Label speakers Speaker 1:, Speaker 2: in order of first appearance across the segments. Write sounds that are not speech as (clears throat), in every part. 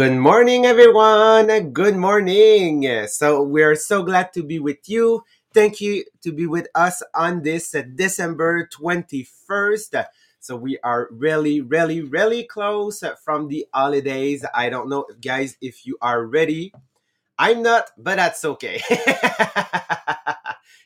Speaker 1: Good morning, everyone. Good morning. So, we're so glad to be with you. Thank you to be with us on this uh, December 21st. So, we are really, really, really close from the holidays. I don't know, guys, if you are ready. I'm not, but that's okay. (laughs)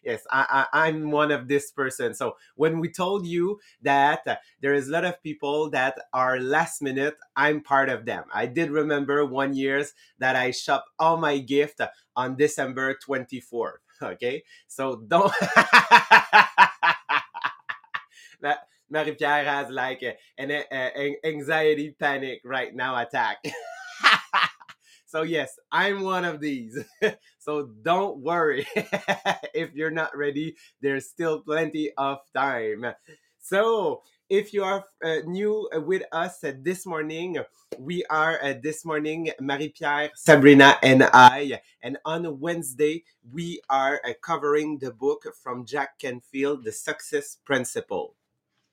Speaker 1: yes, I, I, I'm one of this person. So when we told you that uh, there is a lot of people that are last minute, I'm part of them. I did remember one years that I shopped all my gift on December 24th. (laughs) Okay, so don't. (laughs) that Marie-Pierre has like an anxiety panic right now attack. So yes, I'm one of these. (laughs) so don't worry (laughs) if you're not ready. There's still plenty of time. So if you are uh, new with us uh, this morning, we are uh, this morning Marie-Pierre, Sabrina, and I. And on Wednesday, we are uh, covering the book from Jack Canfield, The Success Principle.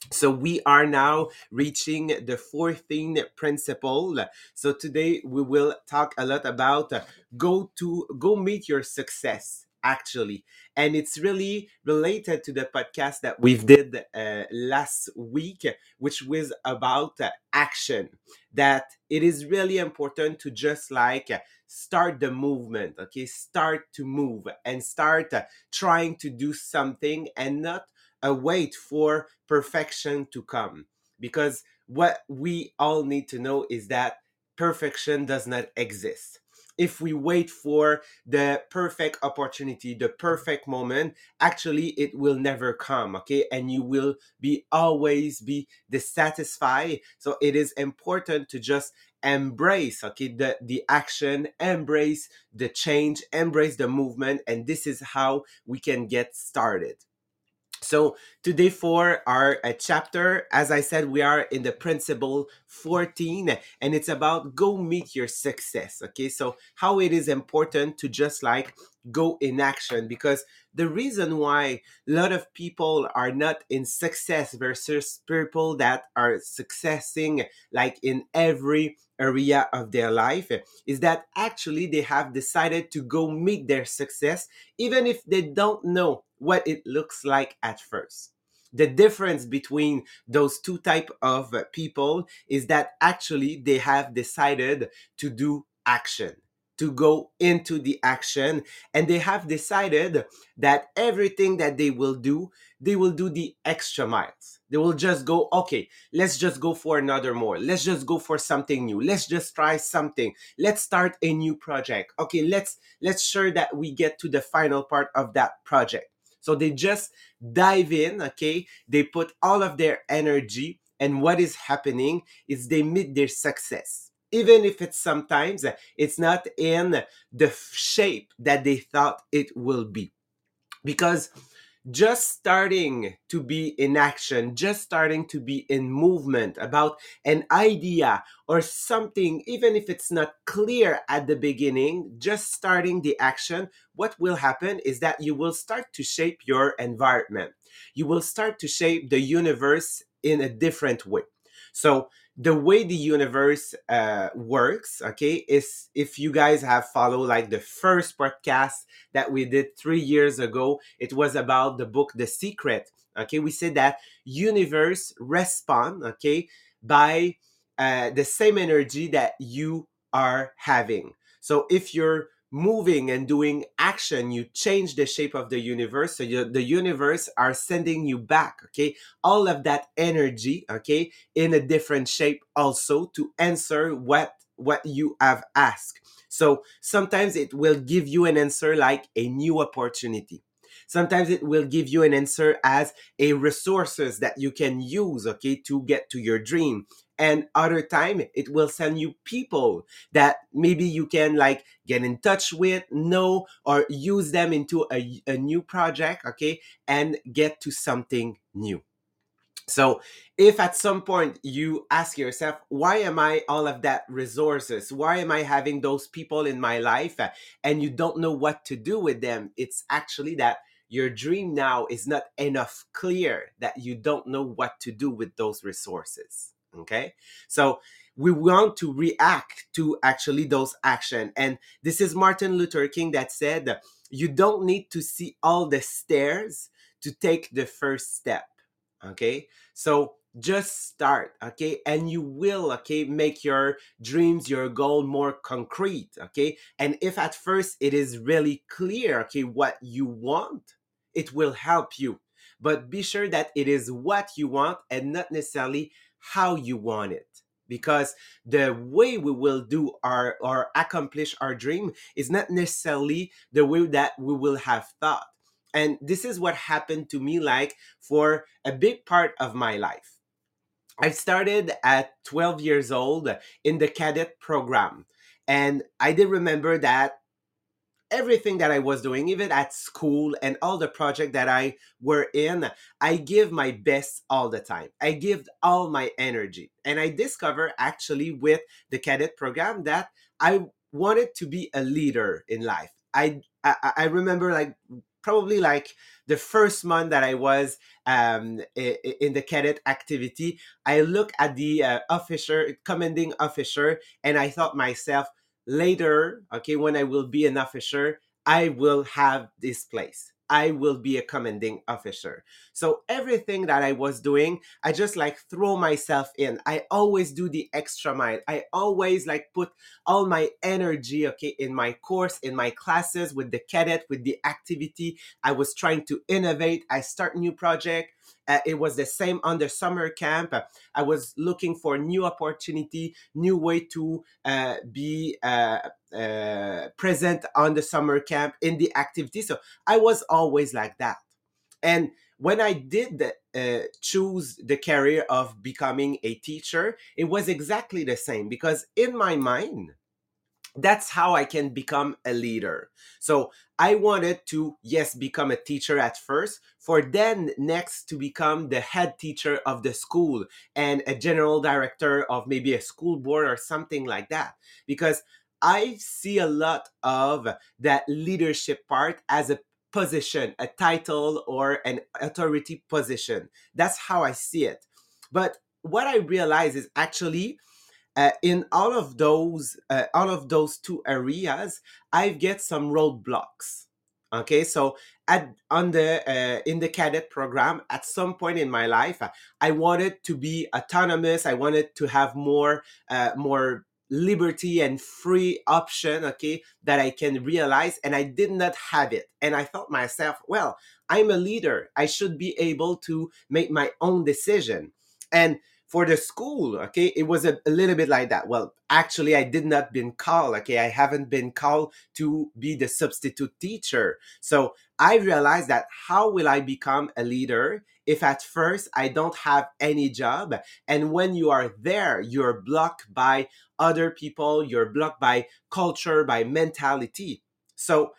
Speaker 1: So we are now reaching the 14th principle. So today we will talk a lot about uh, go to go meet your success actually. And it's really related to the podcast that we've did uh, last week which was about uh, action. That it is really important to just like start the movement okay? Start to move and start uh, trying to do something and not wait for perfection to come. Because what we all need to know is that perfection does not exist. If we wait for the perfect opportunity the perfect moment actually it will never come okay? And you will be always be dissatisfied. So it is important to just embrace okay the the action embrace the change embrace the movement and this is how we can get started so today for our uh, chapter, as I said, we are in the principle 14 and it's about go meet your success. Okay. So how it is important to just like go in action because the reason why a lot of people are not in success versus people that are successing like in every area of their life is that actually they have decided to go meet their success even if they don't know what it looks like at first. The difference between those two type of people is that actually they have decided to do action to go into the action and they have decided that everything that they will do they will do the extra miles. They will just go okay let's just go for another more. Let's just go for something new. Let's just try something. Let's start a new project. Okay let's let's sure that we get to the final part of that project so they just dive in, okay? They put all of their energy, and what is happening is they meet their success. Even if it's sometimes it's not in the shape that they thought it will be. Because just starting to be in action, just starting to be in movement about an idea or something, even if it's not clear at the beginning, just starting the action, what will happen is that you will start to shape your environment. You will start to shape the universe in a different way. So, the way the universe uh, works, okay, is if you guys have followed like the first podcast that we did three years ago, it was about the book The Secret. Okay, we said that universe respond, okay, by uh, the same energy that you are having. So if you're moving and doing action, you change the shape of the universe. So you, the universe are sending you back, okay, all of that energy, okay, in a different shape also to answer what what you have asked. So sometimes it will give you an answer like a new opportunity. Sometimes it will give you an answer as a resources that you can use, okay, to get to your dream. And other time it will send you people that maybe you can like get in touch with, know, or use them into a, a new project, okay, and get to something new. So if at some point you ask yourself, why am I all of that resources? Why am I having those people in my life and you don't know what to do with them? It's actually that your dream now is not enough clear that you don't know what to do with those resources. Okay. So we want to react to actually those action. And this is martin luther king that said you don't need to see all the stairs to take the first step okay? So just start okay? And you will okay make your dreams your goal more concrete okay? And if at first it is really clear okay what you want it will help you. But be sure that it is what you want and not necessarily how you want it because the way we will do our or accomplish our dream is not necessarily the way that we will have thought and this is what happened to me like for a big part of my life I started at 12 years old in the cadet program. And I did remember that everything that I was doing, even at school and all the project that I were in, I give my best all the time. I give all my energy. And I discovered actually with the cadet program that I wanted to be a leader in life. I I, I remember like probably like the first month that I was um, in the cadet activity, I look at the uh, officer, commanding officer, and I thought myself, later, okay, when I will be an officer, I will have this place. I will be a commanding officer. So everything that I was doing, I just like throw myself in. I always do the extra mile. I always like put all my energy, okay, in my course, in my classes, with the cadet, with the activity. I was trying to innovate. I start new project. Uh, it was the same the summer camp. I was looking for new opportunity, new way to uh, be uh, uh, present on the summer camp in the activity. So I was always like that. And when I did uh, choose the career of becoming a teacher, it was exactly the same because in my mind, that's how I can become a leader. So I wanted to, yes, become a teacher at first, for then next to become the head teacher of the school and a general director of maybe a school board or something like that. Because I see a lot of that leadership part as a position, a title, or an authority position. That's how I see it. But what I realize is actually uh, in all of those uh, all of those two areas i get some roadblocks okay? So at on the uh, in the cadet program at some point in my life i wanted to be autonomous i wanted to have more uh, more liberty and free option okay that i can realize and i did not have it. And i thought myself well i'm a leader. I should be able to make my own decision. And for the school okay? It was a, a, little bit like that. Well actually i did not been called okay? I haven't been called to be the substitute teacher. So i realized that how will i become a leader if at first i don't have any job? And when you are there you're blocked by other people you're blocked by culture by mentality. So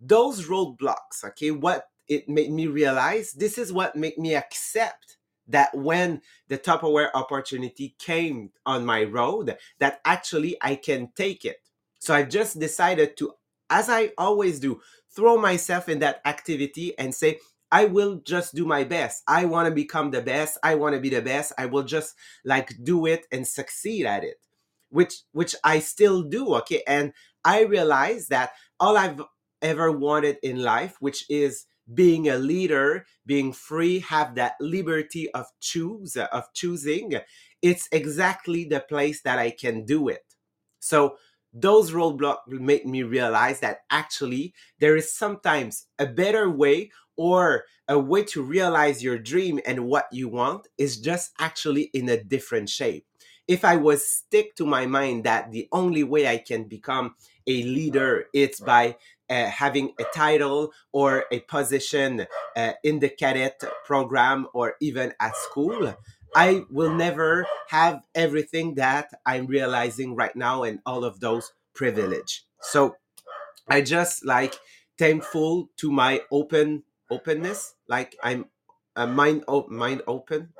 Speaker 1: those roadblocks okay what it made me realize this is what made me accept that when the Tupperware opportunity came on my road, that actually I can take it. So I just decided to, as I always do, throw myself in that activity and say, I will just do my best. I want to become the best. I want to be the best. I will just like do it and succeed at it, which which I still do. Okay, and I realize that all I've ever wanted in life, which is being a leader, being free, have that liberty of choose of choosing, it's exactly the place that I can do it. So those roadblocks make me realize that actually there is sometimes a better way or a way to realize your dream and what you want is just actually in a different shape. If I was stick to my mind that the only way I can become a leader it's by uh, having a title or a position uh, in the cadet program or even at school, I will never have everything that I'm realizing right now and all of those privilege. So I just like thankful to my open openness. Like I'm a mind mind open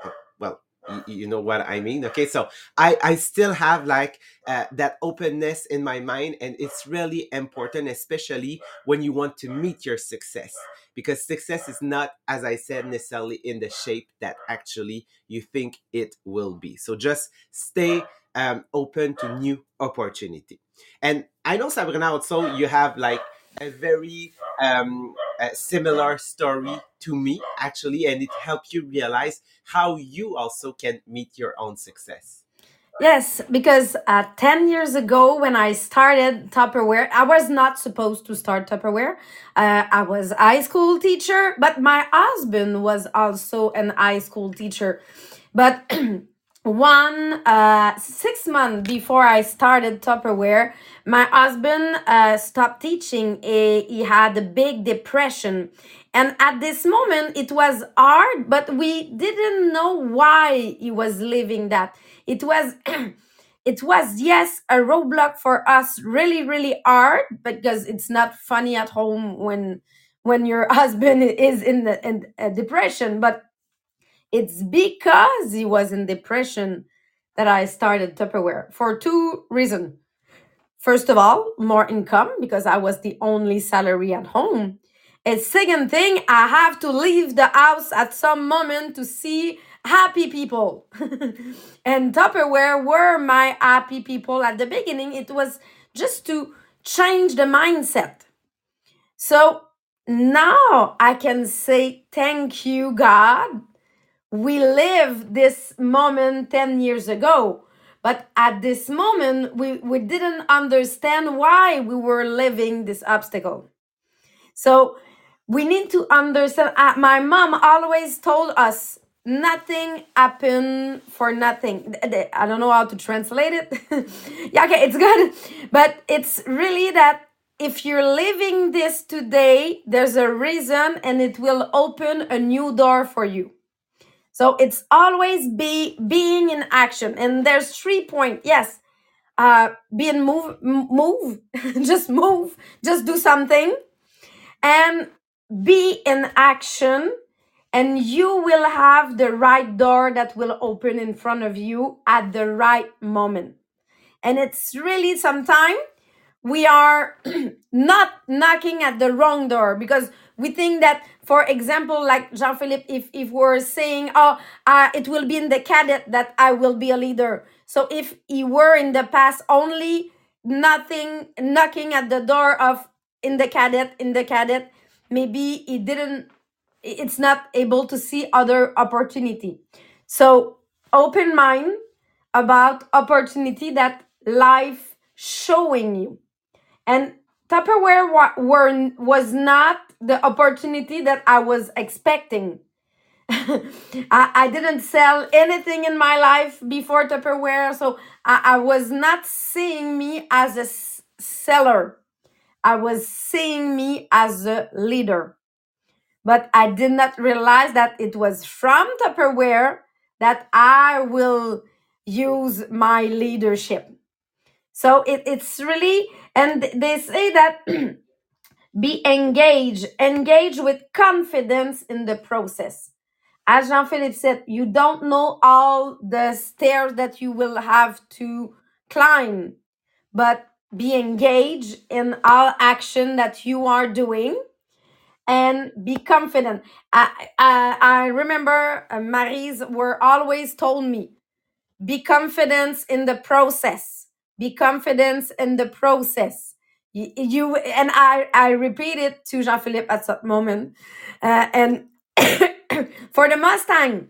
Speaker 1: you, know what i mean okay so i i still have like uh, that openness in my mind and it's really important especially when you want to meet your success because success is not as i said necessarily in the shape that actually you think it will be so just stay um, open to new opportunity. And I know Sabrina also you have like a very um, a similar story to me actually, and it helped you realize how you also can meet your own success.
Speaker 2: Yes, because uh, 10 years ago when I started Tupperware, I was not supposed to start Tupperware. Uh, I was a high school teacher, but my husband was also an high school teacher. But (clears throat) one uh, six months before I started Tupperware, my husband uh, stopped teaching. He, he had a big depression. And at this moment, it was hard, but we didn't know why he was living that it was (clears throat) it was yes a roadblock for us really really hard because it's not funny at home when when your (laughs) husband is in the in a depression but it's because he was in depression that i started tupperware for two reasons first of all more income because i was the only salary at home And second thing i have to leave the house at some moment to see happy people. (laughs) and Tupperware were my happy people at the beginning. It was just to change the mindset. So now I can say, Thank you, God. We lived this moment 10 years ago. But at this moment, we, we didn't understand why we were living this obstacle. So we need to understand. Uh, my mom always told us nothing happened for nothing. I don't know how to translate it. (laughs) yeah, okay, it's good. But it's really that if you're living this today, there's a reason and it will open a new door for you. So it's always be being in action. And there's three points. Yes. Uh being move move, (laughs) just move, just do something and be in action and you will have the right door that will open in front of you at the right moment. And it's really sometimes we are (clears throat) not knocking at the wrong door because we think that, for example, like Jean Philippe, if, if we're saying, oh, uh, it will be in the cadet that I will be a leader. So if he were in the past only nothing knocking at the door of in the cadet, in the cadet, maybe he didn't it's not able to see other opportunity so open mind about opportunity that life showing you and tupperware wa- were, was not the opportunity that i was expecting. (laughs) I, I didn't sell anything in my life before tupperware so i, I was not seeing me as a s- seller. I was seeing me as a leader. But I did not realize that it was from Tupperware that I will use my leadership. So it, it's really, and they say that (clears throat) be engaged, engage with confidence in the process. As Jean Philippe said, you don't know all the stairs that you will have to climb, but be engaged in all action that you are doing and be confident. I I, I remember uh, Marie's were always told me, be confident in the process. Be confident in the process. You, you and I I repeat it to Jean Philippe at that moment, uh, and (coughs) for the Mustang,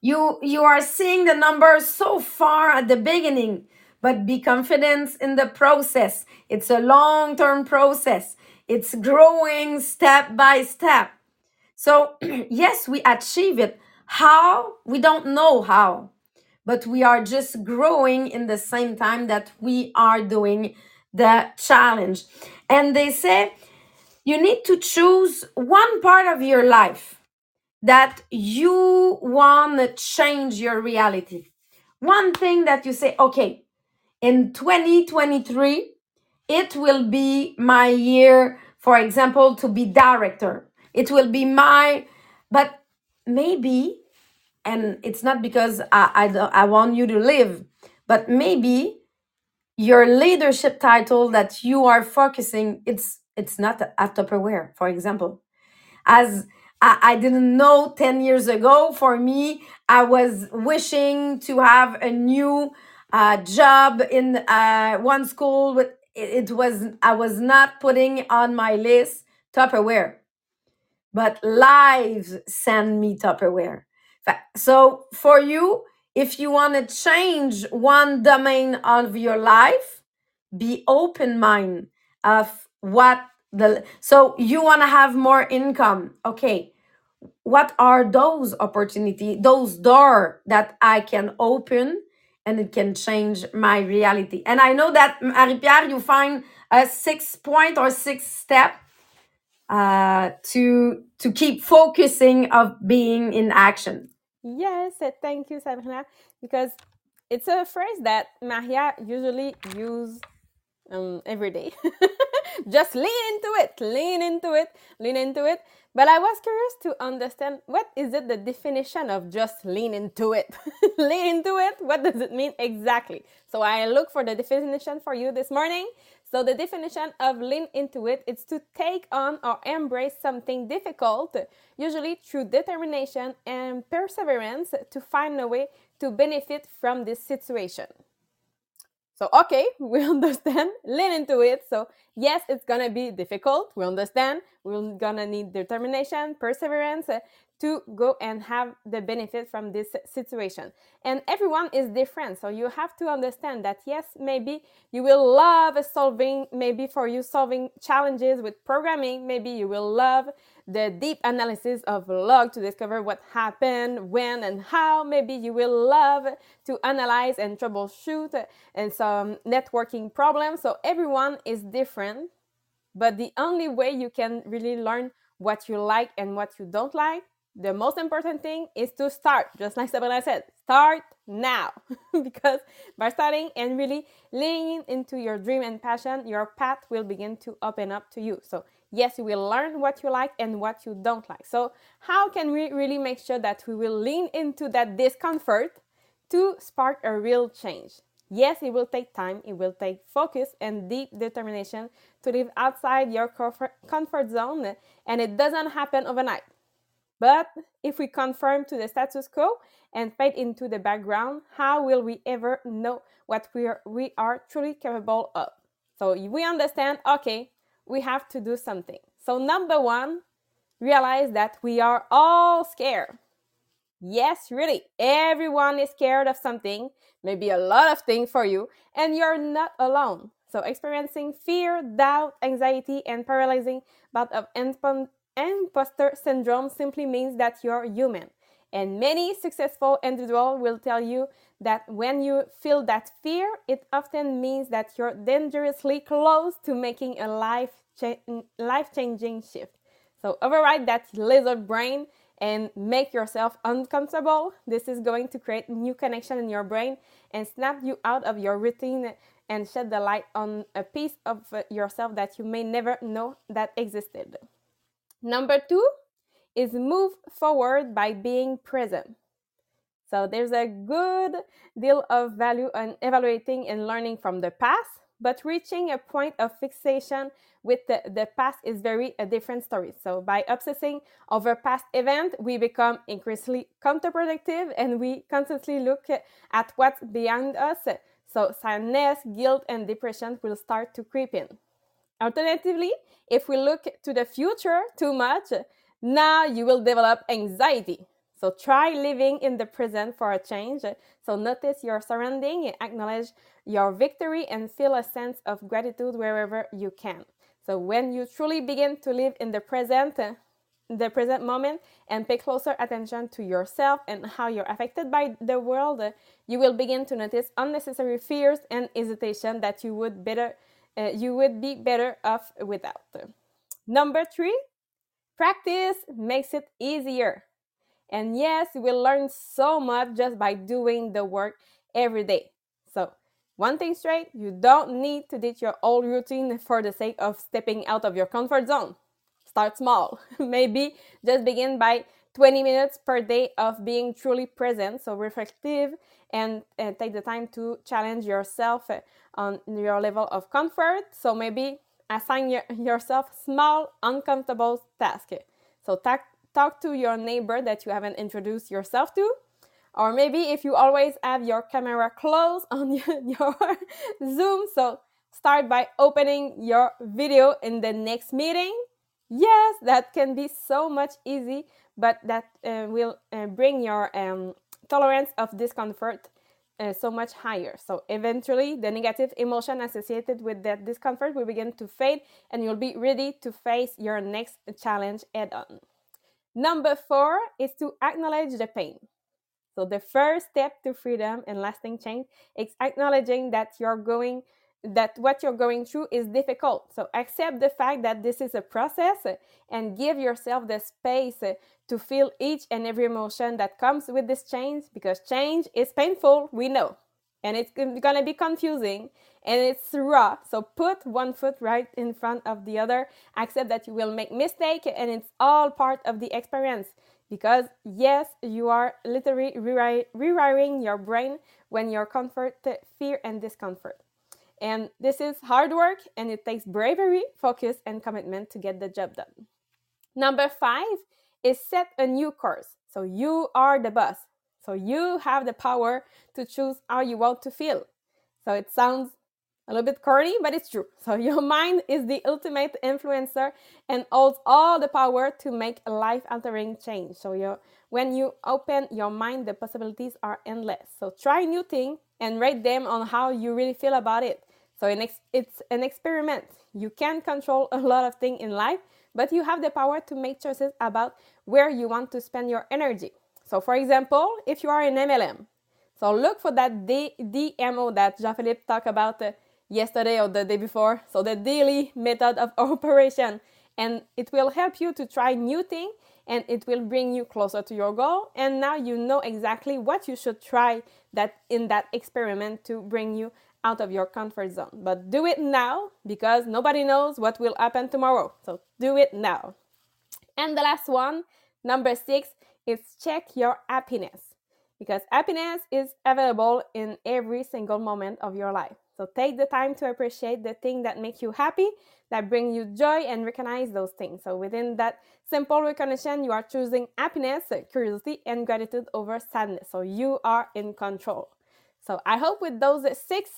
Speaker 2: you you are seeing the numbers so far at the beginning, but be confident in the process. It's a long term process it's growing step by step. So, (coughs) yes, we achieve it. How? We don't know how, but we are just growing in the same time that we are doing the challenge. And they say you need to choose one part of your life that you want to change your reality. One thing that you say, okay, in 2023, it will be my year for example to be director it will be my but maybe and it's not because i i, don't- I want you to live but maybe your leadership title that you are focusing it's it's not at tupperware for example as I, I didn't know 10 years ago for me i was wishing to have a new uh, job in uh, one school. With it, it was I was not putting on my list Tupperware, but lives send me Tupperware. So for you, if you want to change one domain of your life, be open mind of what the so you want to have more income. Okay what are those opportunity those door that i can open and it can change my reality? And i know that marie-pierre you find a six point or six step uh, to to keep focusing of being in action
Speaker 3: Yes, thank you, Sabrina, because it's a phrase that Maria usually use um, every day. (laughs) Just lean into it, lean into it, lean into it. But I was curious to understand what is it the definition of just lean into it? (laughs) lean into it. What does it mean exactly? So I look for the definition for you this morning. So the definition of lean into it is to take on or embrace something difficult, usually through determination and perseverance to find a way to benefit from this situation. So, okay, (laughs) we understand, lean into it. So, yes, it's gonna be difficult. We understand. We're gonna need determination, perseverance uh, to go and have the benefit from this situation. And everyone is different. So, you have to understand that, yes, maybe you will love solving, maybe for you, solving challenges with programming. Maybe you will love the deep analysis of log to discover what happened, when, and how. Maybe you will love to analyze and troubleshoot and some networking problems. So everyone is different, but the only way you can really learn what you like and what you don't like, the most important thing is to start. Just like Sabrina said, start now. (laughs) because by starting and really leaning into your dream and passion, your path will begin to open up to you. So yes, you will learn what you like and what you don't like. So, how can we really make sure that we will lean into that discomfort to spark a real change? Yes, it will take time, it will take focus and deep determination to live outside your comfort zone, and it doesn't happen overnight. But if we conform to the status quo and fade into the background, how will we ever know what we are, we are truly capable of? So we understand, okay, we have to do something. So, number one, realize that we are all scared. Yes, really, everyone is scared of something, maybe a lot of things for you, and you're not alone. So, experiencing fear, doubt, anxiety, and paralyzing bout of imposter syndrome simply means that you're human. And many successful individuals will tell you that when you feel that fear, it often means that you're dangerously close to making a life cha- life changing shift. So override that lizard brain and make yourself uncomfortable. This is going to create new connection in your brain and snap you out of your routine and shed the light on a piece of yourself that you may never know that existed. Number two, is move forward by being present. So there's a good deal of value in evaluating and learning from the past, but reaching a point of fixation with the, the past is very a different story. So by obsessing over past event, we become increasingly counterproductive and we constantly look at what's behind us. So sadness, guilt, and depression will start to creep in. Alternatively, if we look to the future too much, now you will develop anxiety. So try living in the present for a change. So notice your surrounding, acknowledge your victory, and feel a sense of gratitude wherever you can. So when you truly begin to live in the present, the present moment, and pay closer attention to yourself and how you're affected by the world, you will begin to notice unnecessary fears and hesitation that you would better, uh, you would be better off without. Number three, Practice makes it easier. And yes, we'll learn so much just by doing the work every day. So, one thing straight, you don't need to ditch your old routine for the sake of stepping out of your comfort zone. Start small. (laughs) Maybe just begin by 20 minutes per day of being truly present, so reflective, and, and take the time to challenge yourself eh, on your level of comfort. So maybe assign your, yourself small, uncomfortable tasks. So talk, talk to your neighbor that you haven't introduced yourself to, or maybe if you always have your camera closed (laughs) on your, your Zoom, so start by opening your video in the next meeting. Yes, that can be so much easy, but that uh, will uh, bring your um, tolerance of discomfort uh, so much higher. So eventually, the negative emotion associated with that discomfort will begin to fade, and you'll be ready to face your next challenge head on. Number four is to acknowledge the pain. So the first step to freedom and lasting change is acknowledging that you're going that what you're going through is difficult. So accept the fact that this is a process and give yourself the space to feel each and every emotion that comes with this change because change is painful, we know. And it's going to be confusing and it's raw. So put one foot right in front of the other. Accept that you will make mistake and it's all part of the experience because yes, you are literally rewiring your brain when you're comfort, fear and discomfort. And this is hard work and it takes bravery, focus, and commitment to get the job done. Number five is set a new course. So you are the boss. So you have the power to choose how you want to feel. So it sounds a little bit corny, but it's true. So (laughs) your mind is the ultimate influencer and holds all the power to make a life-altering change. So you, when you open your mind, the possibilities are endless. So try new things and rate them on how you really feel about it. So it's an experiment. You can't control a lot of things in life, but you have the power to make choices about where you want to spend your energy. So, for example, if you are in MLM, so look for that D- DMO that Jean-Philippe talked about uh, yesterday or the day before. So the daily method of (laughs) operation, and it will help you to try new things, and it will bring you closer to your goal. And now you know exactly what you should try that in that experiment to bring you out of your comfort zone. But do it now because nobody knows what will happen tomorrow. So do it now. And the last one, number six, is check your happiness because happiness is available in every single moment of your life. So take the time to appreciate the thing that make you happy, that bring you joy and recognize those things. So within that simple recognition, you are choosing happiness, curiosity and gratitude over sadness. So you are in control. So I hope with those six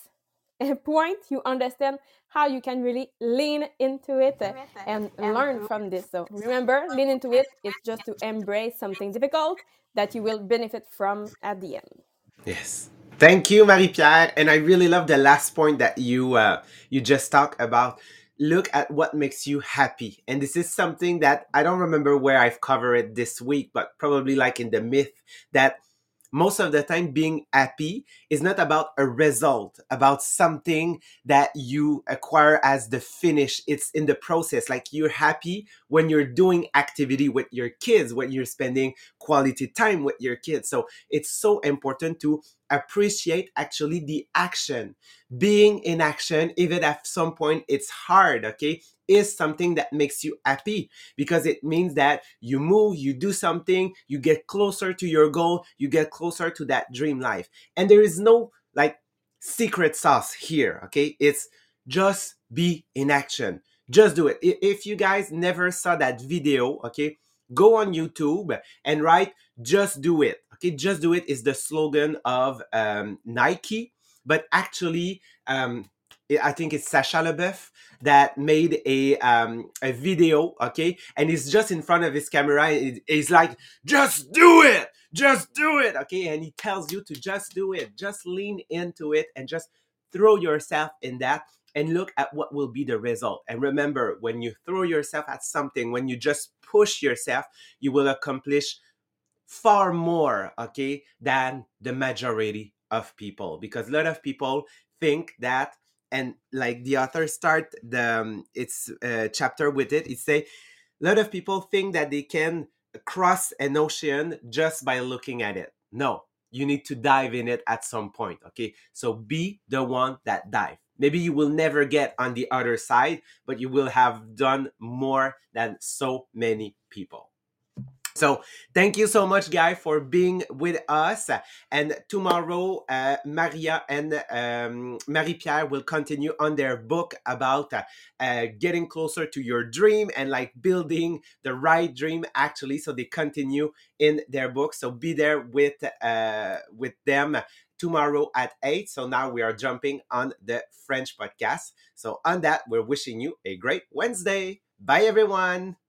Speaker 3: point, you understand how you can really lean into it and learn from this. So remember, lean into it. It's just to embrace something difficult that you will benefit from at the end.
Speaker 1: Yes. Thank you, Marie Pierre. And I really love the last point that you uh, you just talked about. Look at what makes you happy. And this is something that I don't remember where I've covered it this week, but probably like in the myth that most of the time being happy is not about a result about something that you acquire as the finish. It's in the process. Like you're happy when you're doing activity with your kids when you're spending quality time with your kids so it's so important to appreciate actually the action being in action even at some point it's hard okay is something that makes you happy because it means that you move, you do something, you get closer to your goal, you get closer to that dream life. And there is no like secret sauce here, okay? It's just be in action. Just do it. If you guys never saw that video, okay, go on YouTube and write just do it. Okay, just do it is the slogan of um, Nike, but actually, um, I think it's Sacha LaBeouf that made a um, a video, okay, and he's just in front of his camera. He's like, "Just do it, just do it," okay, and he tells you to just do it, just lean into it, and just throw yourself in that, and look at what will be the result. And remember, when you throw yourself at something, when you just push yourself, you will accomplish far more, okay, than the majority of people, because a lot of people think that and like the author start the um, its uh, chapter with it it say a lot of people think that they can cross an ocean just by looking at it. No you need to dive in it at some point okay? So be the one that dive maybe you will never get on the other side but you will have done more than so many people So thank you so much, guy, for being with us. And tomorrow, uh, Maria and um, Marie Pierre will continue on their book about uh, uh, getting closer to your dream and like building the right dream. Actually, so they continue in their book. So be there with uh, with them tomorrow at eight. So now we are jumping on the French podcast. So on that, we're wishing you a great Wednesday. Bye, everyone.